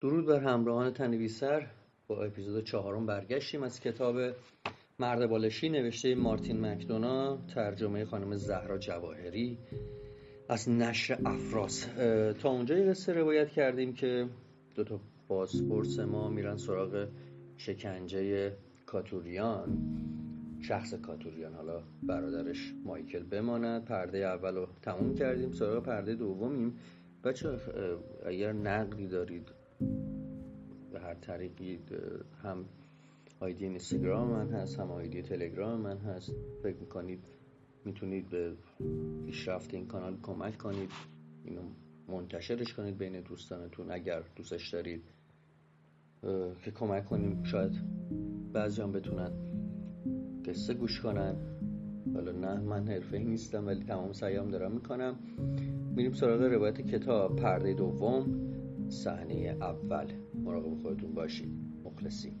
درود بر همراهان تنویسر با اپیزود چهارم برگشتیم از کتاب مرد بالشی نوشته مارتین مکدونا ترجمه خانم زهرا جواهری. از نشر افراس. تا اونجا یه قصه روایت کردیم که دو تا پاسپورت ما میرن سراغ شکنجه کاتوریان. شخص کاتوریان حالا برادرش مایکل بماند. پرده اول رو تموم کردیم سراغ پرده دومیم. بچه اگر نقدی دارید به هر طریقی هم آیدی اینستاگرام من هست هم آیدی تلگرام من هست. فکر می‌کنید می‌تونید به پیشرفت این کانال کمک کنید. اینو منتشرش کنید بین دوستانتون. اگر دوستش دارید که کمک کنیم شاید بعضی هم بتونن قصه گوش کنن. حالا نه من حرفه نیستم ولی تمام سعیم دارم می‌کنم. میریم سراغ روایت کتاب پرده دوم. صحنه اول. مراقب خودتون باشید. مخلصی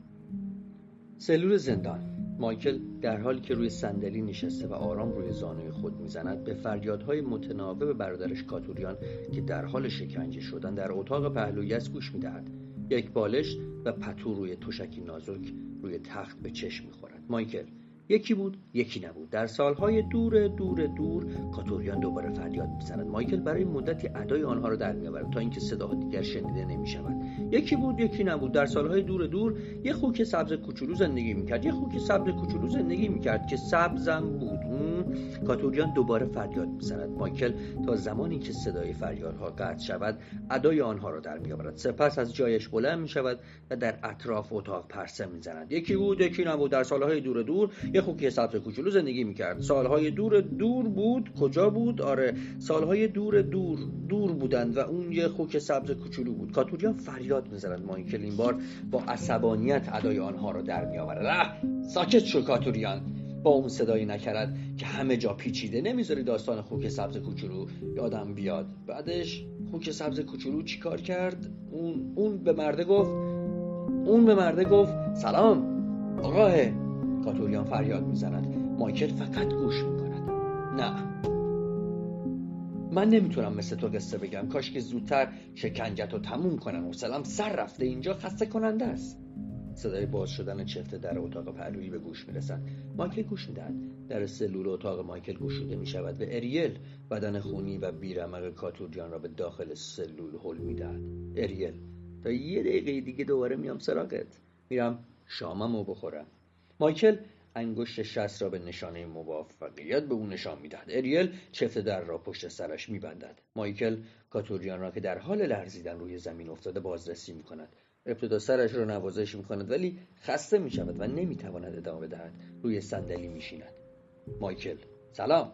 سلول زندان. مایکل در حالی که روی صندلی نشسته و آرام روی زانوی خود می‌زند به فریادهای متناوب برادرش کاتوریان که در حال شکنجه شدن در اتاق پهلوی است گوش می‌دهد. یک بالش و پتو روی تشکی نازک روی تخت به چشم می‌خورد. مایکل یکی بود یکی نبود. در سالهای دور دور دور کاتوریان دوباره فریاد می‌زند مایکل برای مدتی ادای آنها را در میآورد تا اینکه صداها دیگر شنیده نمی‌شود. یکی بود یکی نبود. در سالهای دور دور یه خوک سبز کوچولو زندگی می‌کرد. یه خوک سبز کوچولو زندگی می‌کرد که سبزم بود. کاتوریان دوباره فریاد می‌زند. مایکل تا زمانی که صدای فریادها قطع شود ادای آنها را در میآورد. سپس از جایش بلند می‌شود و در اطراف اتاق پرسه می‌زند. یکی بود یکی نبود. در سالهای دور دور یه خوکی سبز کوچولو زندگی می‌کرد. سالهای دور دور بود کجا بود؟ آره سالهای دور دور دور بودند و اون یه خوک سبز کوچولو بود. کاتوریان فریاد می‌زند مایکل این بار با عصبانیت ادای آنها را در میآورد. ساکت شو کاتوریان. با اون صدایی نکرد که همه جا پیچیده نمی‌ذاری داستان خوک سبز کوچولو یادم بیاد. بعدش خوک سبز کوچولو چیکار کرد؟ اون اون به مرده گفت اون به مرده گفت سلام آقاه. کاتوریان فریاد می‌زند. مایکل فقط گوش می‌کند. نه. من نمی‌تونم مثل تو قصه بگم. کاش که زودتر شکنجت رو تموم کنم. سلام سر رفته اینجا خسته کننده است. صدای باز شدن چفت در اتاق پهلویی به گوش می‌رسد. مایکل گوش می‌دهد. در سلول اتاق مایکل گشوده می‌شود. و اریل بدن خونی و بیرمق کاتوریان را به داخل سلول هل می‌دهد. اریل تا یه دقیقه دیگه دوباره میام سراغت. میرم شامم رو بخورم. مایکل انگشت شست را به نشانه موافقیت به او نشان می‌دهد. اریل چفت در را پشت سرش میبندد. مایکل کاتوریان را که در حال لرزیدن روی زمین افتاده بازرسی می‌کند. ابتدا سرش را نوازش می‌کند ولی خسته می‌شود و نمی‌تواند ادامه بدهد روی صندلی میشیند. مایکل سلام.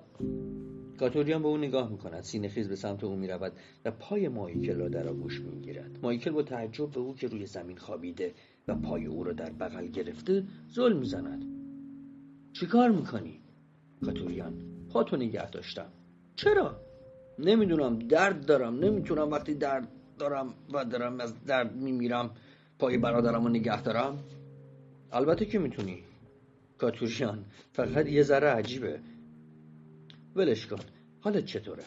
کاتوریان به او نگاه می‌کند. سینه خیز به سمت او می‌رود و پای مایکل را در آغوش می‌گیرد. مایکل با تعجب به او که روی زمین خوابیده و پای او را در بغل گرفته زل می‌زند چیکار می‌کنی؟ کاتوریان پاتو نگه داشتم. چرا؟ نمی‌دونم درد دارم. نمی‌تونم وقتی درد دارم و دارم از درد میمیرم پای برادرم رو نگه دارم. البته که می‌تونی. کاتوریان فقط یه ذره عجیبه. ولش کن. حالت چطوره؟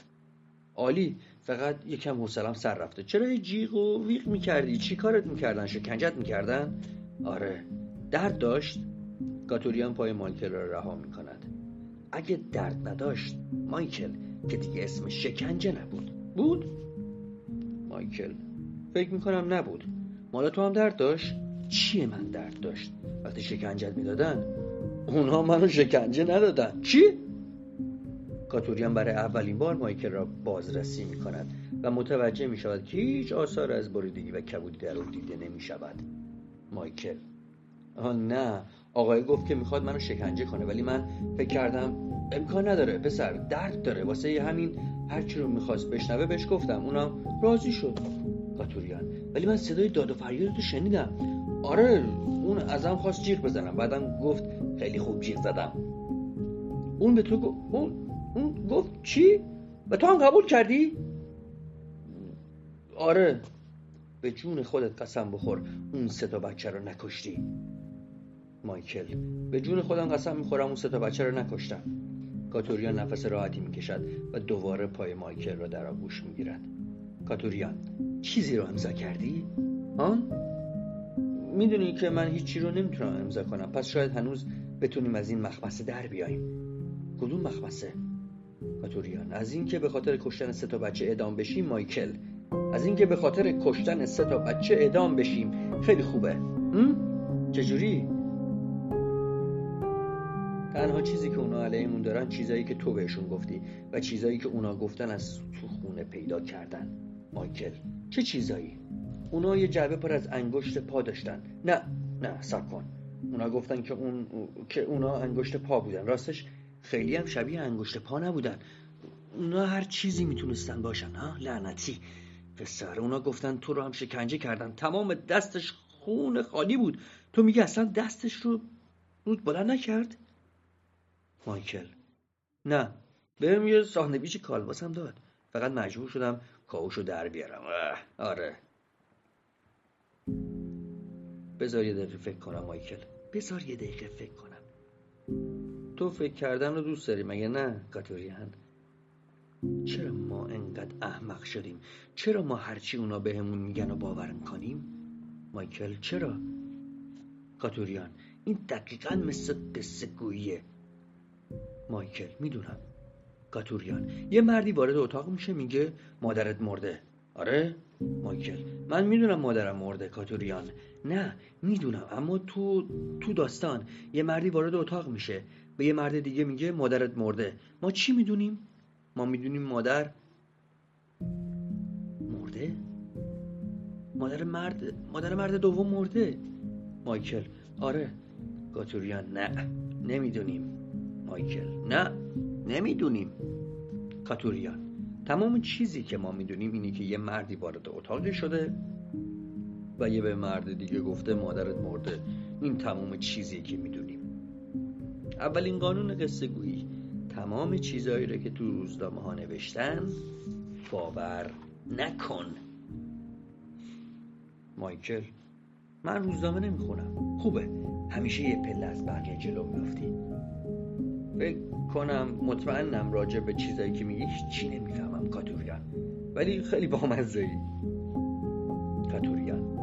عالی؟ فقط یکم حوصلم سر رفته. چرا یه جیغ و ویق می‌کردی؟ چی کارت می‌کردن؟ شکنجت می‌کردن؟ آره. درد داشت؟ کاتوریان پای مایکل را رها می‌کند. اگه درد نداشت مایکل که دیگه اسم شکنجه نبود. بود؟ مایکل. فکر می‌کنم نبود. مالا تو هم درد داشت؟ چیه من درد داشت؟ وقتی شکنجت می‌دادن اونها منو شکنجه ندادن. چی؟ کاتوریان برای اولین بار مایکل را بازرسی می کند و متوجه می شود که هیچ آثار از بریدگی و کبودی در او دیده نمی شود مایکل. آه نه. آقای گفت که می‌خواد منو شکنجه کنه ولی من فکر کردم امکان نداره. پسر درد داره. واسه همین هرچی رو می‌خواست بشنوه بهش گفتم. اونا راضی شد. کاتوریان. ولی من صدای داد و فریاد تو شنیدم. آره اون ازم خواست جیغ بزنم. بعدم گفت خیلی خوب جیغ زدم. اون به تو گفت اون اون گفت چی؟ و تو هم قبول کردی؟ آره. به جون خودت قسم بخور. اون سه تا بچه رو نکشتی. مایکل به جون خودم قسم می‌خورم اون سه تا بچه رو نکشتم. کاتوریان نفس راحتی می‌کشد و دوباره پای مایکل را در آغوش می‌گیرد. کاتوریان چیزی رو امضا کردی؟ ها می‌دونی که من هیچی رو نمی‌تونم امضا کنم. پس شاید هنوز بتونیم از این مخمسه در بیاییم. کدوم مخمسه؟ کاتوریان از اینکه به خاطر کشتن سه تا بچه اعدام بشیم مایکل. از اینکه به خاطر کشتن سه تا بچه اعدام بشیم خیلی خوبه. چجوری؟ تنها چیزی که اونا علیمون دارن چیزایی که تو بهشون گفتی و چیزایی که اونا گفتن از تو خونه پیدا کردن. مایکل چه چیزایی؟ اونا یه جعبه پر از انگشت پا داشتن. نه نه سب کن. اونا گفتن که اون که اونا انگشت پا بودن. راستش خیلی هم شبیه انگشت پا نبودن. اونا هر چیزی می‌تونستن باشن ها؟ لعنتی. پسر اونا گفتن تو رو هم شکنجه کردن. تمام دستش خون خالی بود. تو میگی اصلا دستش رو رود بلند نکرد؟ مایکل. نه. بهم یه ساندویچ کالباس هم داد. فقط مجبور شدم کاوشو در بیارم. آره. بذار یه دقیقه فکر کنم مایکل. بذار یه دقیقه فکر کنم. تو فکر کردن رو دوست داری؟ مگه نه؟ کاتوریان چرا ما انقدر احمق شدیم؟ چرا ما هرچی اونا بهمون میگن و باور کنیم مایکل چرا؟ کاتوریان این دقیقا مثل قصه گوییه. مایکل می‌دونم. کاتوریان یه مردی وارد اتاق میشه میگه مادرت مرده. آره؟ مایکل. من می‌دونم مادرم مرده کاتوریان نه می‌دونم اما تو تو داستان یه مردی وارد اتاق میشه. به یه مرد دیگه میگه مادرت مرده. ما چی می‌دونیم؟ ما می‌دونیم مادر مرده؟ مادر مرد مادر مرد دوم مرده. مایکل. آره. کاتوریان نه. نمی‌دونیم. مایکل. نه. نمی‌دونیم. کاتوریان تمام چیزی که ما می‌دونیم اینه که یه مردی وارد اتاقی شده و یه به مرد دیگه گفته مادرت مرده. این تمام چیزی که می‌دونیم. اولین قانون قصه گویی. تمام چیزهایی رو که تو روزنامه ها نوشتن باور نکن. مایکل من روزنامه نمی‌خونم. خوبه. همیشه یه پله از بقیه جلو میافتی. فکر کنم مطمئنم راجع به چیزایی که میگی چی نمی‌فهمم کاتوریان. ولی خیلی بامزه ای کاتوریان.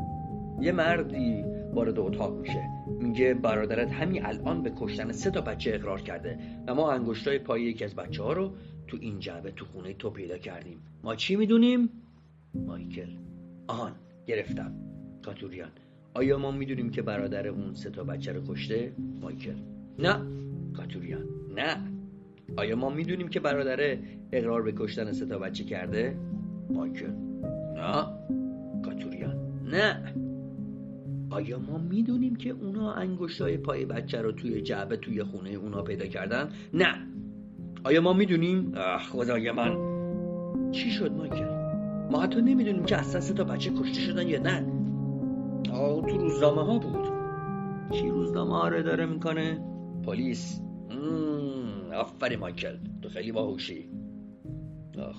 یه مردی وارد اتاق میشه. میگه برادرت همین الان به کشتن سه تا بچه اقرار کرده و ما انگشتای پای یکی از بچه ها رو تو این جعبه تو خونه تو پیدا کردیم. ما چی می‌دونیم؟ مایکل. آهان گرفتم. کاتوریان. آیا ما می‌دونیم که برادر اون سه تا بچه رو کشته؟ مایکل. نه. کاتوریان. نه. آیا ما می‌دونیم که برادره اقرار به کشتن سه تا بچه کرده؟ مایکل. نه. کاتوریان. نه. آیا ما می‌دونیم که اونا انگشتای پای بچه رو توی جعبه توی خونه اونا پیدا کردن؟ نه آیا ما می‌دونیم؟ خدای من چی شد مایکل؟ ما حتی نمی‌دونیم که اصلا سه تا بچه کشته شدن یا نه آه تو روزنامه ها بود کی روزنامه ها رو داره می‌کنه؟ پلیس آفرین مایکل تو خیلی باهوشی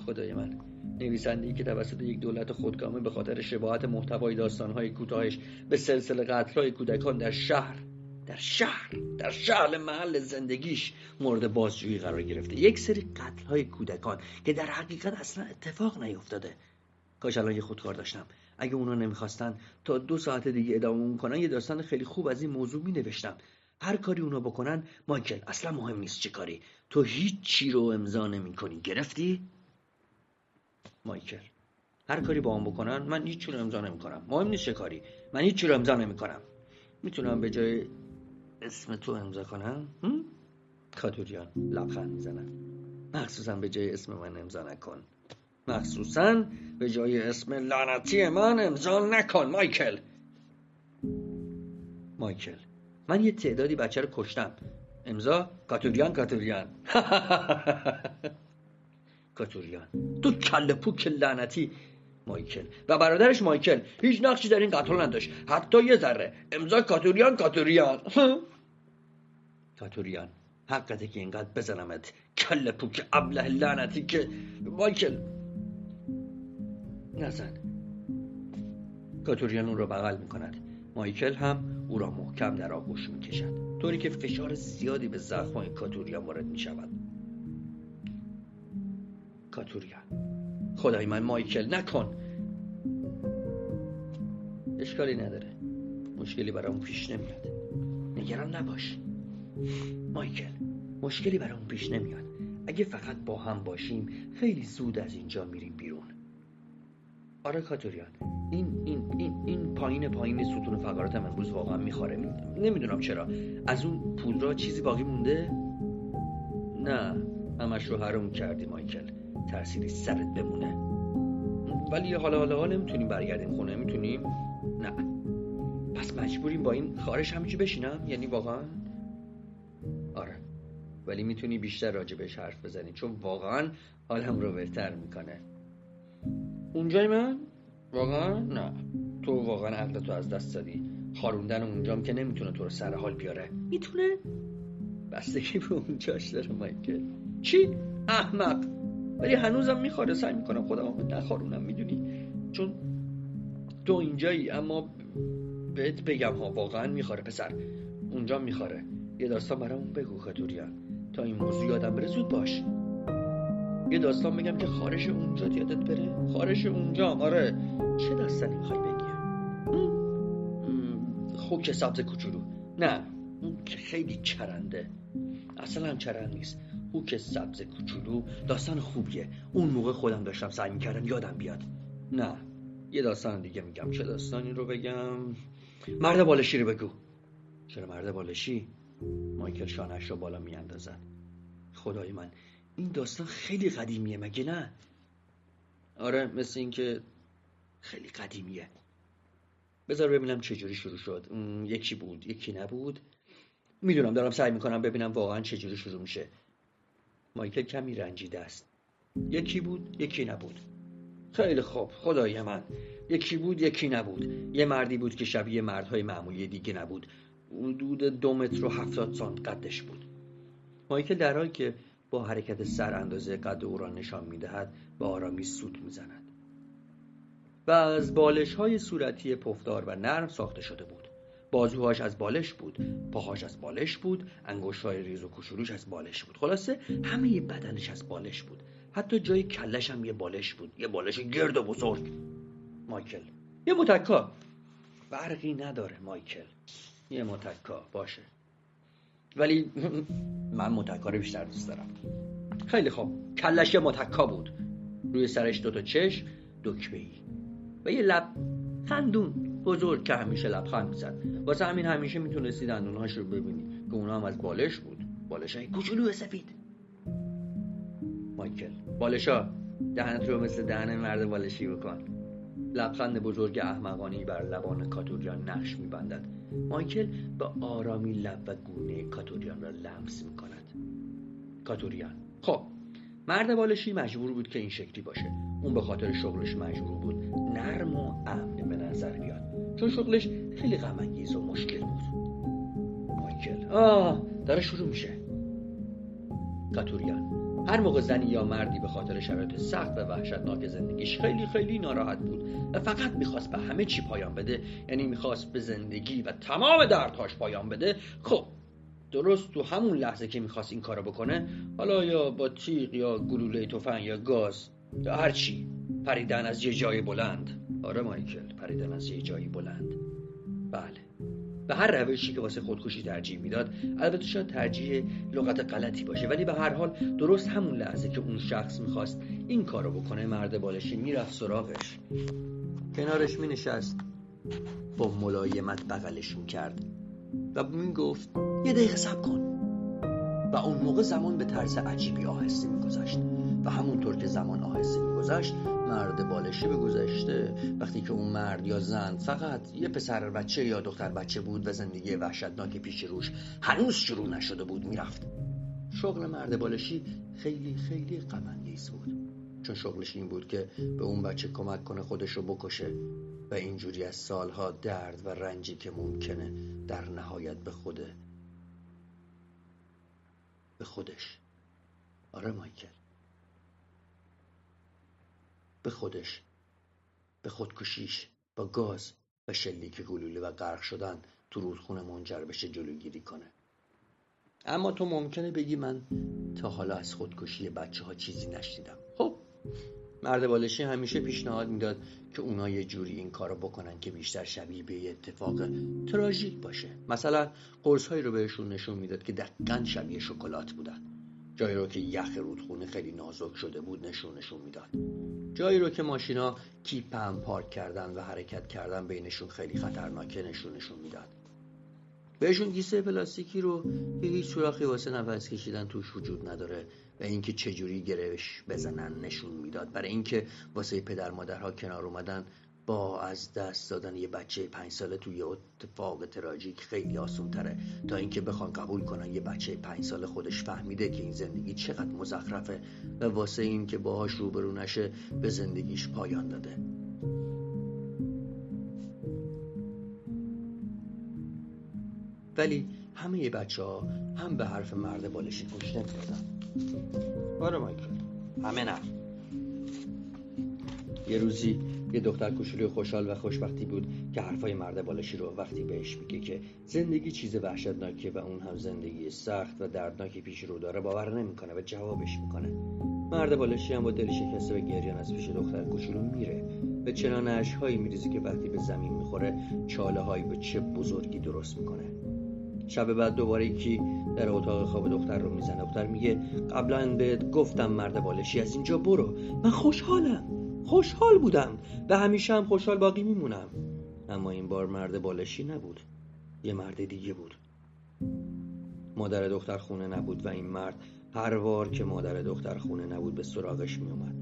خدای من نویسنده که توسط یک دولت خودکامه به خاطر شباهت محتوای داستانهای کوتاهش به سلسله قتلهای کودکان در شهر در شهر در شهر محل زندگیش مورد بازجویی قرار گرفته. یک سری قتلهای کودکان که در حقیقت اصلا اتفاق نیفتاده. کاش الان یه خودکار داشتم. اگه اونا نمی‌خواستن تا دو ساعت دیگه ادامه کنن یه داستان خیلی خوب از این موضوع می نوشتم هر کاری اونا بکنن مایکل اصلا مهم نیست چه کاری. تو هیچ چی رو امضا نمی کنی گرفتی؟ مایکل. هر کاری با هم بکنن من هیچ رو امضا نمی کنم مهم نیست چه کاری. من هیچ رو امضا نمی کنم می‌تونم به جای اسم تو امضا کنم؟ کاتوریان لبخند می‌زنم. مخصوصا به جای اسم من امضا نکن. مخصوصا به جای اسم لعنتی من امضا نکن مایکل. مایکل من یه تعدادی بچه رو کشتم. امضا؟ کاتوریان کاتوریان کاتوریان. تو کل پوک لعنتی مایکل. و برادرش مایکل. هیچ نقشی در این قتل نداشت. حتی یه ذره. امضا کاتوریان کاتوریان. کاتوریان حقته که اینقدر بزنمت. کل پوک ابله لعنتی که مایکل. نزن. کاتوریان اون رو بغل می‌کند. مایکل هم او را محکم در آغوش می‌کشد. طوری که فشار زیادی به زخمهای کاتوریان وارد می‌شود. کاتوریان خدای من مایکل نکن. اشکالی نداره. مشکلی برام پیش نمیاد. نگران نباش. مایکل مشکلی برام پیش نمیاد. اگه فقط با هم باشیم خیلی زود از اینجا میریم بیرون. آره کاتوریان این این این این پایین پایین ستون فقراتم امروز واقعا می‌خوره. نمی‌دونم چرا. از اون پودرا چیزی باقی مونده؟ نه همش رو حروم کردی مایکل. تأثیری سرت بمونه. ولی حالا حالا نمی‌تونیم برگردیم خونه می‌تونیم؟ نه. پس مجبوریم با این خارش همینجا بشینم؟ یعنی واقعا؟ آره. ولی می‌تونی بیشتر راجبش حرف بزنی چون واقعا حالم رو بهتر می‌کنه. اونجای من؟ واقعا؟ نه. تو واقعا عقلتو از دست دادی. خاروندن اونجام که نمی‌تونه تو رو سر حال بیاره. می‌تونه؟ بستگی به اونجاش داره مایکل. چی؟ احمق! ولی هنوزم میخواره سعی می‌کنم خودم نخارونم می‌دونی؟ چون تو اینجایی اما بهت بگم ها واقعا میخواره پسر. اونجا میخواره یه داستان برامون بگو خطوریان تا این موضوع یادم بره زود باش. یه داستان بگم که خارش اونجا یادت بره. خارش اونجا آره. چه داستانی می‌خوای بگی؟ خوک سبز کوچولو. نه اون که خیلی چرنده. اصلا چرند نیست. خوک سبز کوچولو داستان خوبیه. اون موقع خودم داشتم سعی می‌کردم یادم بیاد. نه یه داستان دیگه میگم. چه داستانی رو بگم؟ مرد بالشی رو بگو. چرا مرد بالشی؟ مایکل شانش رو بالا میاندازد. خدای من این داستان خیلی قدیمیه مگه نه؟ آره مثل اینکه خیلی قدیمیه. بذار ببینم چجوری شروع شد. یکی بود یکی نبود. می‌دونم دارم سعی می‌کنم ببینم واقعا چجوری شروع میشه. مایکل کمی رنجیده است. یکی بود یکی نبود. خیلی خوب خدای من. یکی بود یکی نبود. یه مردی بود که شبیه مردهای معمولی دیگه نبود. حدود دو متر و هفتاد سانت قدش بود. مایکل در حالی که با حرکت سر اندازه قد او را نشان می‌دهد به آرامی سود می‌زند. و از بالش های صورتی پفدار و نرم ساخته شده بود. بازوهاش از بالش بود پاهاش از بالش بود انگشت های ریز و کشوروش از بالش بود. خلاصه همه بدنش از بالش بود. حتی جای کلش هم یه بالش بود. یه بالش گرد و بزرگ. مایکل. یه متکا. برقی نداره مایکل. یه متکا. باشه. ولی من متکا رو بیشتر دوست دارم. خیلی خوب. کلش یه متکا بود. روی سرش دوتا چشم دکمه ای و یه لب. خندون. بزرگ که همیشه لبخند می‌زد. واسه همین همیشه می‌تونستی دندونهاش رو ببینی که اونا هم از بالش بود. بالش های کوچولو سفید. مایکل بالشا دهنت رو مثل دهن مرد بالشی بکن. لبخند بزرگ احمقانی بر لبان کاتوریان نقش میبندد. مایکل به آرامی لب و گونه کاتوریان را لمس می‌کند. کاتوریان. خب مرد بالشی مجبور بود که این شکلی باشه. اون به خاطر شغلش مجبور بود نرم و امن به نظر بیاد. چون شغلش خیلی غم و مشکل بود. مایکل. آه داره شروع میشه. کاتوریان هر موقع زنی یا مردی به خاطر شرایط سخت و وحشتناک زندگیش خیلی خیلی ناراحت بود و فقط می‌خواست به همه چی پایان بده یعنی می‌خواست به زندگی و تمام دردهاش پایان بده. خب درست تو همون لحظه که می‌خواست این کارو بکنه حالا یا با تیغ یا گلوله تفنگ یا گاز یا هر چی پریدن از یه جای بلند. آره مایکل پریدن از یه جایی بلند. بله. به هر روشی که واسه خودکشی ترجیح می‌داد البته شاید ترجیح لغت غلطی باشه ولی به هر حال درست همون لحظه که اون شخص می‌خواست این کارو بکنه مرد بالشی می‌رفت سراغش. کنارش مینشست. با ملایمت بغلش می‌کرد و می‌گفت یه دقیقه سب کن. و اون موقع زمان به طرز عجیبی آهسته میگذشت و همونطور که زمان آهسته میگذشت مرد بالشی به گذشته وقتی که اون مرد یا زن فقط یه پسر بچه یا دختر بچه بود و زندگی وحشتناک پیش روش هنوز شروع نشده بود می‌رفت. شغل مرد بالشی خیلی خیلی غمانگیز بود. چون شغلش این بود که به اون بچه کمک کنه خودش رو بکشه و اینجوری از سالها درد و رنجی که ممکنه در نهایت به خوده به خودش. آره مایکل. به خودش به خودکشیش با گاز و شلیک گلوله و غرق شدن تو رودخونه منجر بشه جلوگیری کنه. اما تو ممکنه بگی من تا حالا از خودکشی بچه ها چیزی نشنیدم. خب مرد بالشی همیشه پیشنهاد می‌داد که اونا یه جوری این کارو بکنن که بیشتر شبیه به یه اتفاق تراژیک باشه. مثلا قرص هایی رو بهشون نشون می‌داد که دقیقا شبیه شکلات بودن. جایی رو که یخ رودخونه خیلی نازک شده بود نشونشون می‌داد. جایی رو که ماشینا کیپ هم پارک کردن و حرکت کردن بینشون خیلی خطرناکه نشونشون می‌داد. بهشون گیسه پلاستیکی رو که هیچ سوراخی واسه نفس کشیدن توش وجود نداره و اینکه چجوری گرهش بزنن نشون می‌داد. برای اینکه واسه پدر مادرها کنار اومدن با از دست دادن یه بچه پنج ساله توی اتفاق تراژیک خیلی آسون تره تا اینکه بخوان قبول کنن یه بچه پنج ساله خودش فهمیده که این زندگی چقدر مزخرفه و واسه این که باهاش روبرو نشه به زندگیش پایان داده. ولی همه بچه ها هم به حرف مرد بالشی گوش نمی‌دادن. آره مایکل. همه نه. یه روزی یه دختر کوچولوی خوشحال و خوشبختی بود که حرفای مرد بالشی رو وقتی بهش میگه که زندگی چیز وحشتناکه و اون هم زندگی سخت و دردناکی پیش رو داره باور نمی‌کنه و جوابش می‌کنه. مرد بالشی هم با دل شکسته و گریان از پیش دختر کوچولو میره به چنان اشکهایی میریزه که وقتی به زمین می‌خوره چاله هایی به چه بزرگی درست می‌کنه. شب بعد دوباره یکی در اتاق خواب دختر رو می‌زنه. دختر میگه قبلا بهت گفتم مرد بالشی از اینجا برو. من خوشحالم. خوشحال بودم و همیشه هم خوشحال باقی میمونم. اما این بار مرد بالشی نبود. یه مرد دیگه بود. مادر دختر خونه نبود و این مرد هر بار که مادر دختر خونه نبود به سراغش میومد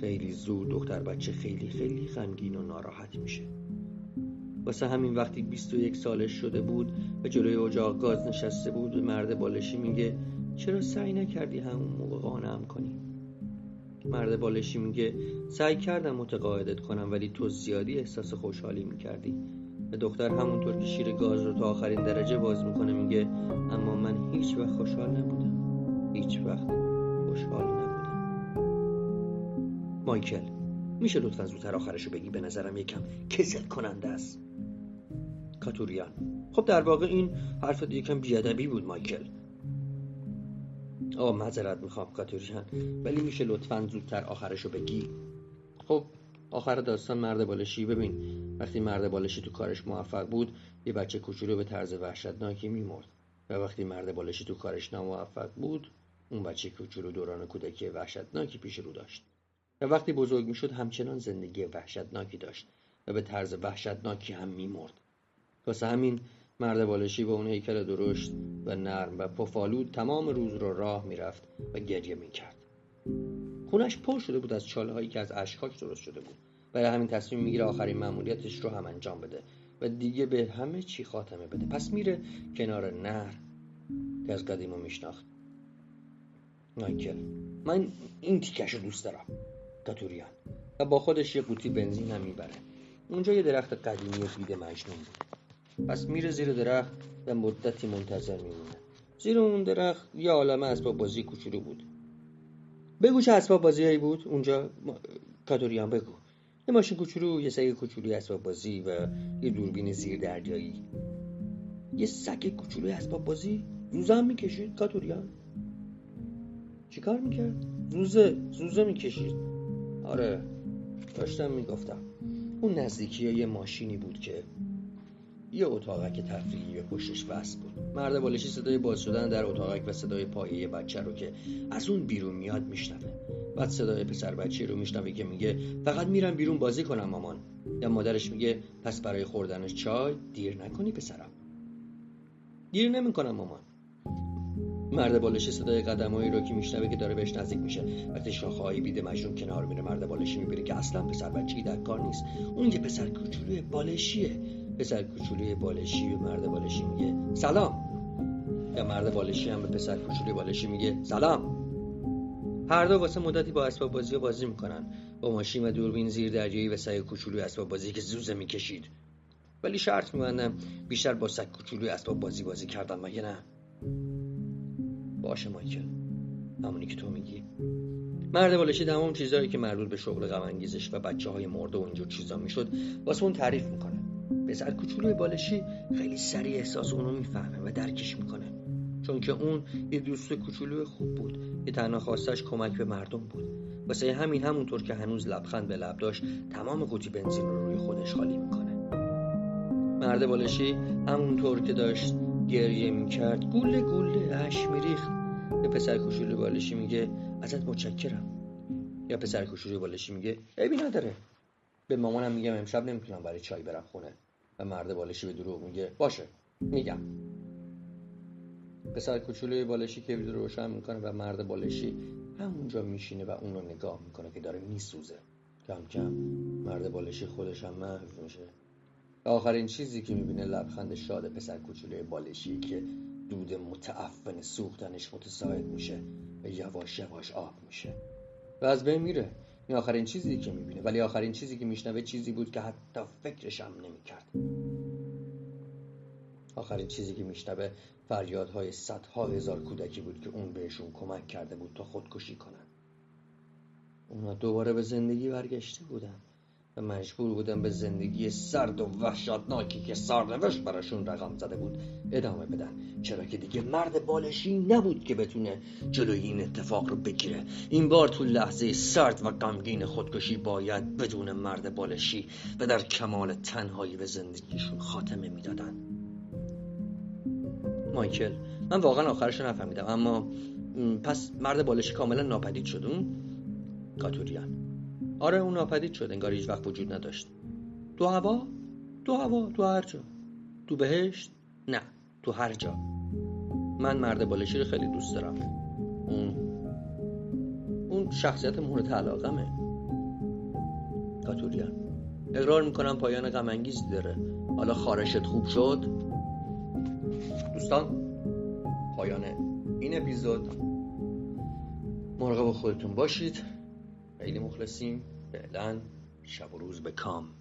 خیلی زود دختر بچه خیلی خیلی غمگین و ناراحت میشه. واسه همین وقتی 21 سالش شده بود و جلوی اجاق گاز نشسته بود مرد بالشی میگه چرا سعی نکردی همون موقع قانعم کنی؟ مرد بالشی میگه سعی کردم متقاعدت کنم ولی تو زیادی احساس خوشحالی می‌کردی. و دختر همونطور که شیر گاز رو تا آخرین درجه باز می‌کنه میگه اما من هیچ وقت خوشحال نبودم. هیچ وقت خوشحال نبودم. مایکل میشه لطفا زودتر آخرشو بگی؟ به نظرم یکم کسل کننده است. کاتوریان. خب در واقع این حرفت یکم بیادبی بود مایکل. آه معذرت می‌خوام کاتوریان ولی میشه لطفا زودتر آخرشو بگی. خب آخر داستان مرد بالشی. ببین وقتی مرد بالشی تو کارش موفق بود یه بچه کوچولو به طرز وحشتناکی میمرد. و وقتی مرد بالشی تو کارش ناموفق بود اون بچه کوچولو دوران کودکی وحشتناکی پیش رو داشت. و وقتی بزرگ می‌شد همچنان زندگی وحشتناکی داشت و به طرز وحشتناکی هم میمرد. واسه همین مرد بالشی با اون هیکل درشت و نرم و پفالود تمام روز رو راه می‌رفت و گریه می‌کرد. خونش پر شده بود از چاله هایی که از اشکاک درست شده بود برای همین تصمیم می‌گیره آخرین مأموریتش رو هم انجام بده و دیگه به همه چی خاتمه بده. پس میره کنار نهر که از قدیم رو میشناخت. من این تیکش رو دوست دارم. کاتوریان و با خودش یه قوطی بنزین هم می‌بره. اونجا یه درخت قدیمی و بید مجنون بود. پس میره زیر درخت و مدتی منتظر میمونه. زیر اون درخت یه عالمه اسباب بازی کوچولو بود. بگو چه اسباب بازیهایی بود؟ اونجا کاتوریان بگو. یه ماشین کوچولو یه سگ کوچولوی اسباب بازی و یه دوربین زیر دریایی. یه سگ کوچولوی اسباب بازی؟ زوزه هم می‌کشید کاتوریان چیکار می‌کرد؟ زوزه زوزه می‌کشید. آره داشتم می‌گفتم. اون نزدیکی یه ماشینی بود که یه اتاقک تفریحی به پشتش بس بود. مرد بالشی صدای باز شدن در اتاقک و صدای پایه بچه رو که از اون بیرون میاد میشنوه. بعد صدای پسر بچه رو میشنوه که میگه فقط میرم بیرون بازی کنم مامان. یا مادرش میگه پس برای خوردن چای دیر نکنی پسرم. دیر نمی‌کنم مامان. مرد بالشی صدای قدمایی رو که میشنوه که داره بهش نزدیک میشه. وقتی شاخه‌های بید مجنون کنار میره مرد بالشی می‌بینه که اصلا پسر بچگی در کار نیست. اون یه پسر کوچولوی بالشیه. پسر کوچولوی بالشی و مرد بالشی میگه سلام. یا مرد بالشی هم به پسر کوچولوی بالشی میگه سلام. هر دو واسه مدتی با اسباب بازی بازی می‌کنن. با ماشین و دوربین زیر دریایی و سگ کوچولوی اسباب بازی که زوزه می‌کشید. ولی شرط میبندم بیشتر با سگ کوچولوی اسباب بازی بازی کردن مگه نه؟ باشه مایکل. همونی که تو میگی. مرد بالشی تمام چیزهایی که مربوط به شغل غم و بچه های مرده و اینجور چیزا می‌شد واسه اون تعریف می‌کنه پسر کوچولوی بالشی خیلی سریع احساس اونو می‌فهمه و درکش می‌کنه. چون که اون یه دوست کوچولوی خوب بود. که تنها خواستش کمک به مردم بود. واسه همین همونطور که هنوز لبخند به لب داشت تمام قوطی بنزین رو روی خودش خالی می‌کنه. مرد بالشی همونطور که داشت گریه می‌کرد گوله گوله اش میریخت. به پسر کوچولو بالشی میگه ازت متشکرم. یا پسر کوچولو بالشی میگه عیبی نداره. به مامانم میگم امشب نمی‌تونم برای چای برم خونه. و مرد بالشی به دروغ میگه. باشه. میگم. پسر کوچولوی بالشی که رو روشن می‌کنه و مرد بالشی همونجا میشینه و اون رو نگاه می‌کنه که داره میسوزه. کم کم مرد بالشی خودش هم محو میشه. آخرین چیزی که می‌بینه لبخند شاد پسر کوچولوی بالشی که دود متعفن سوختنش متساعد میشه. و یواش یواش آب میشه. و از بین میره. این آخرین چیزی که می‌بینه. ولی آخرین چیزی که میشنوه چیزی بود که حتی فکرش هم نمی‌کرد. آخرین چیزی که میشنوه فریادهای صدها هزار کودکی بود که اون بهشون کمک کرده بود تا خودکشی کنن. اونا دوباره به زندگی برگشته بودن. و مجبور بودن به زندگی سرد و وحشتناکی که سرنوشت براشون رقم زده بود ادامه بدن چرا که دیگه مرد بالشی نبود که بتونه جلوی این اتفاق رو بگیره. این بار تو لحظه سرد و غمگین خودکشی باید بدون مرد بالشی و در کمال تنهایی به زندگیشون خاتمه می‌دادن. مایکل من واقعا آخرش نفهمیدم اما پس مرد بالشی کاملا ناپدید شدون کاتوریان. آره اون ناپدید شد انگار هیچ وقت وجود نداشت. تو هوا؟ تو هوا تو هر جا. تو بهشت؟ نه تو هر جا. من مرد بالشی رو خیلی دوست دارم. اون اون شخصیت مورد علاقمه کاتوریان اقرار می‌کنم پایان غم داره. حالا خارشت خوب شد؟ دوستان پایان این اپیزود. مراقب خودتون باشید. خیلی مخلصیم. فعلا شب و روز به کام.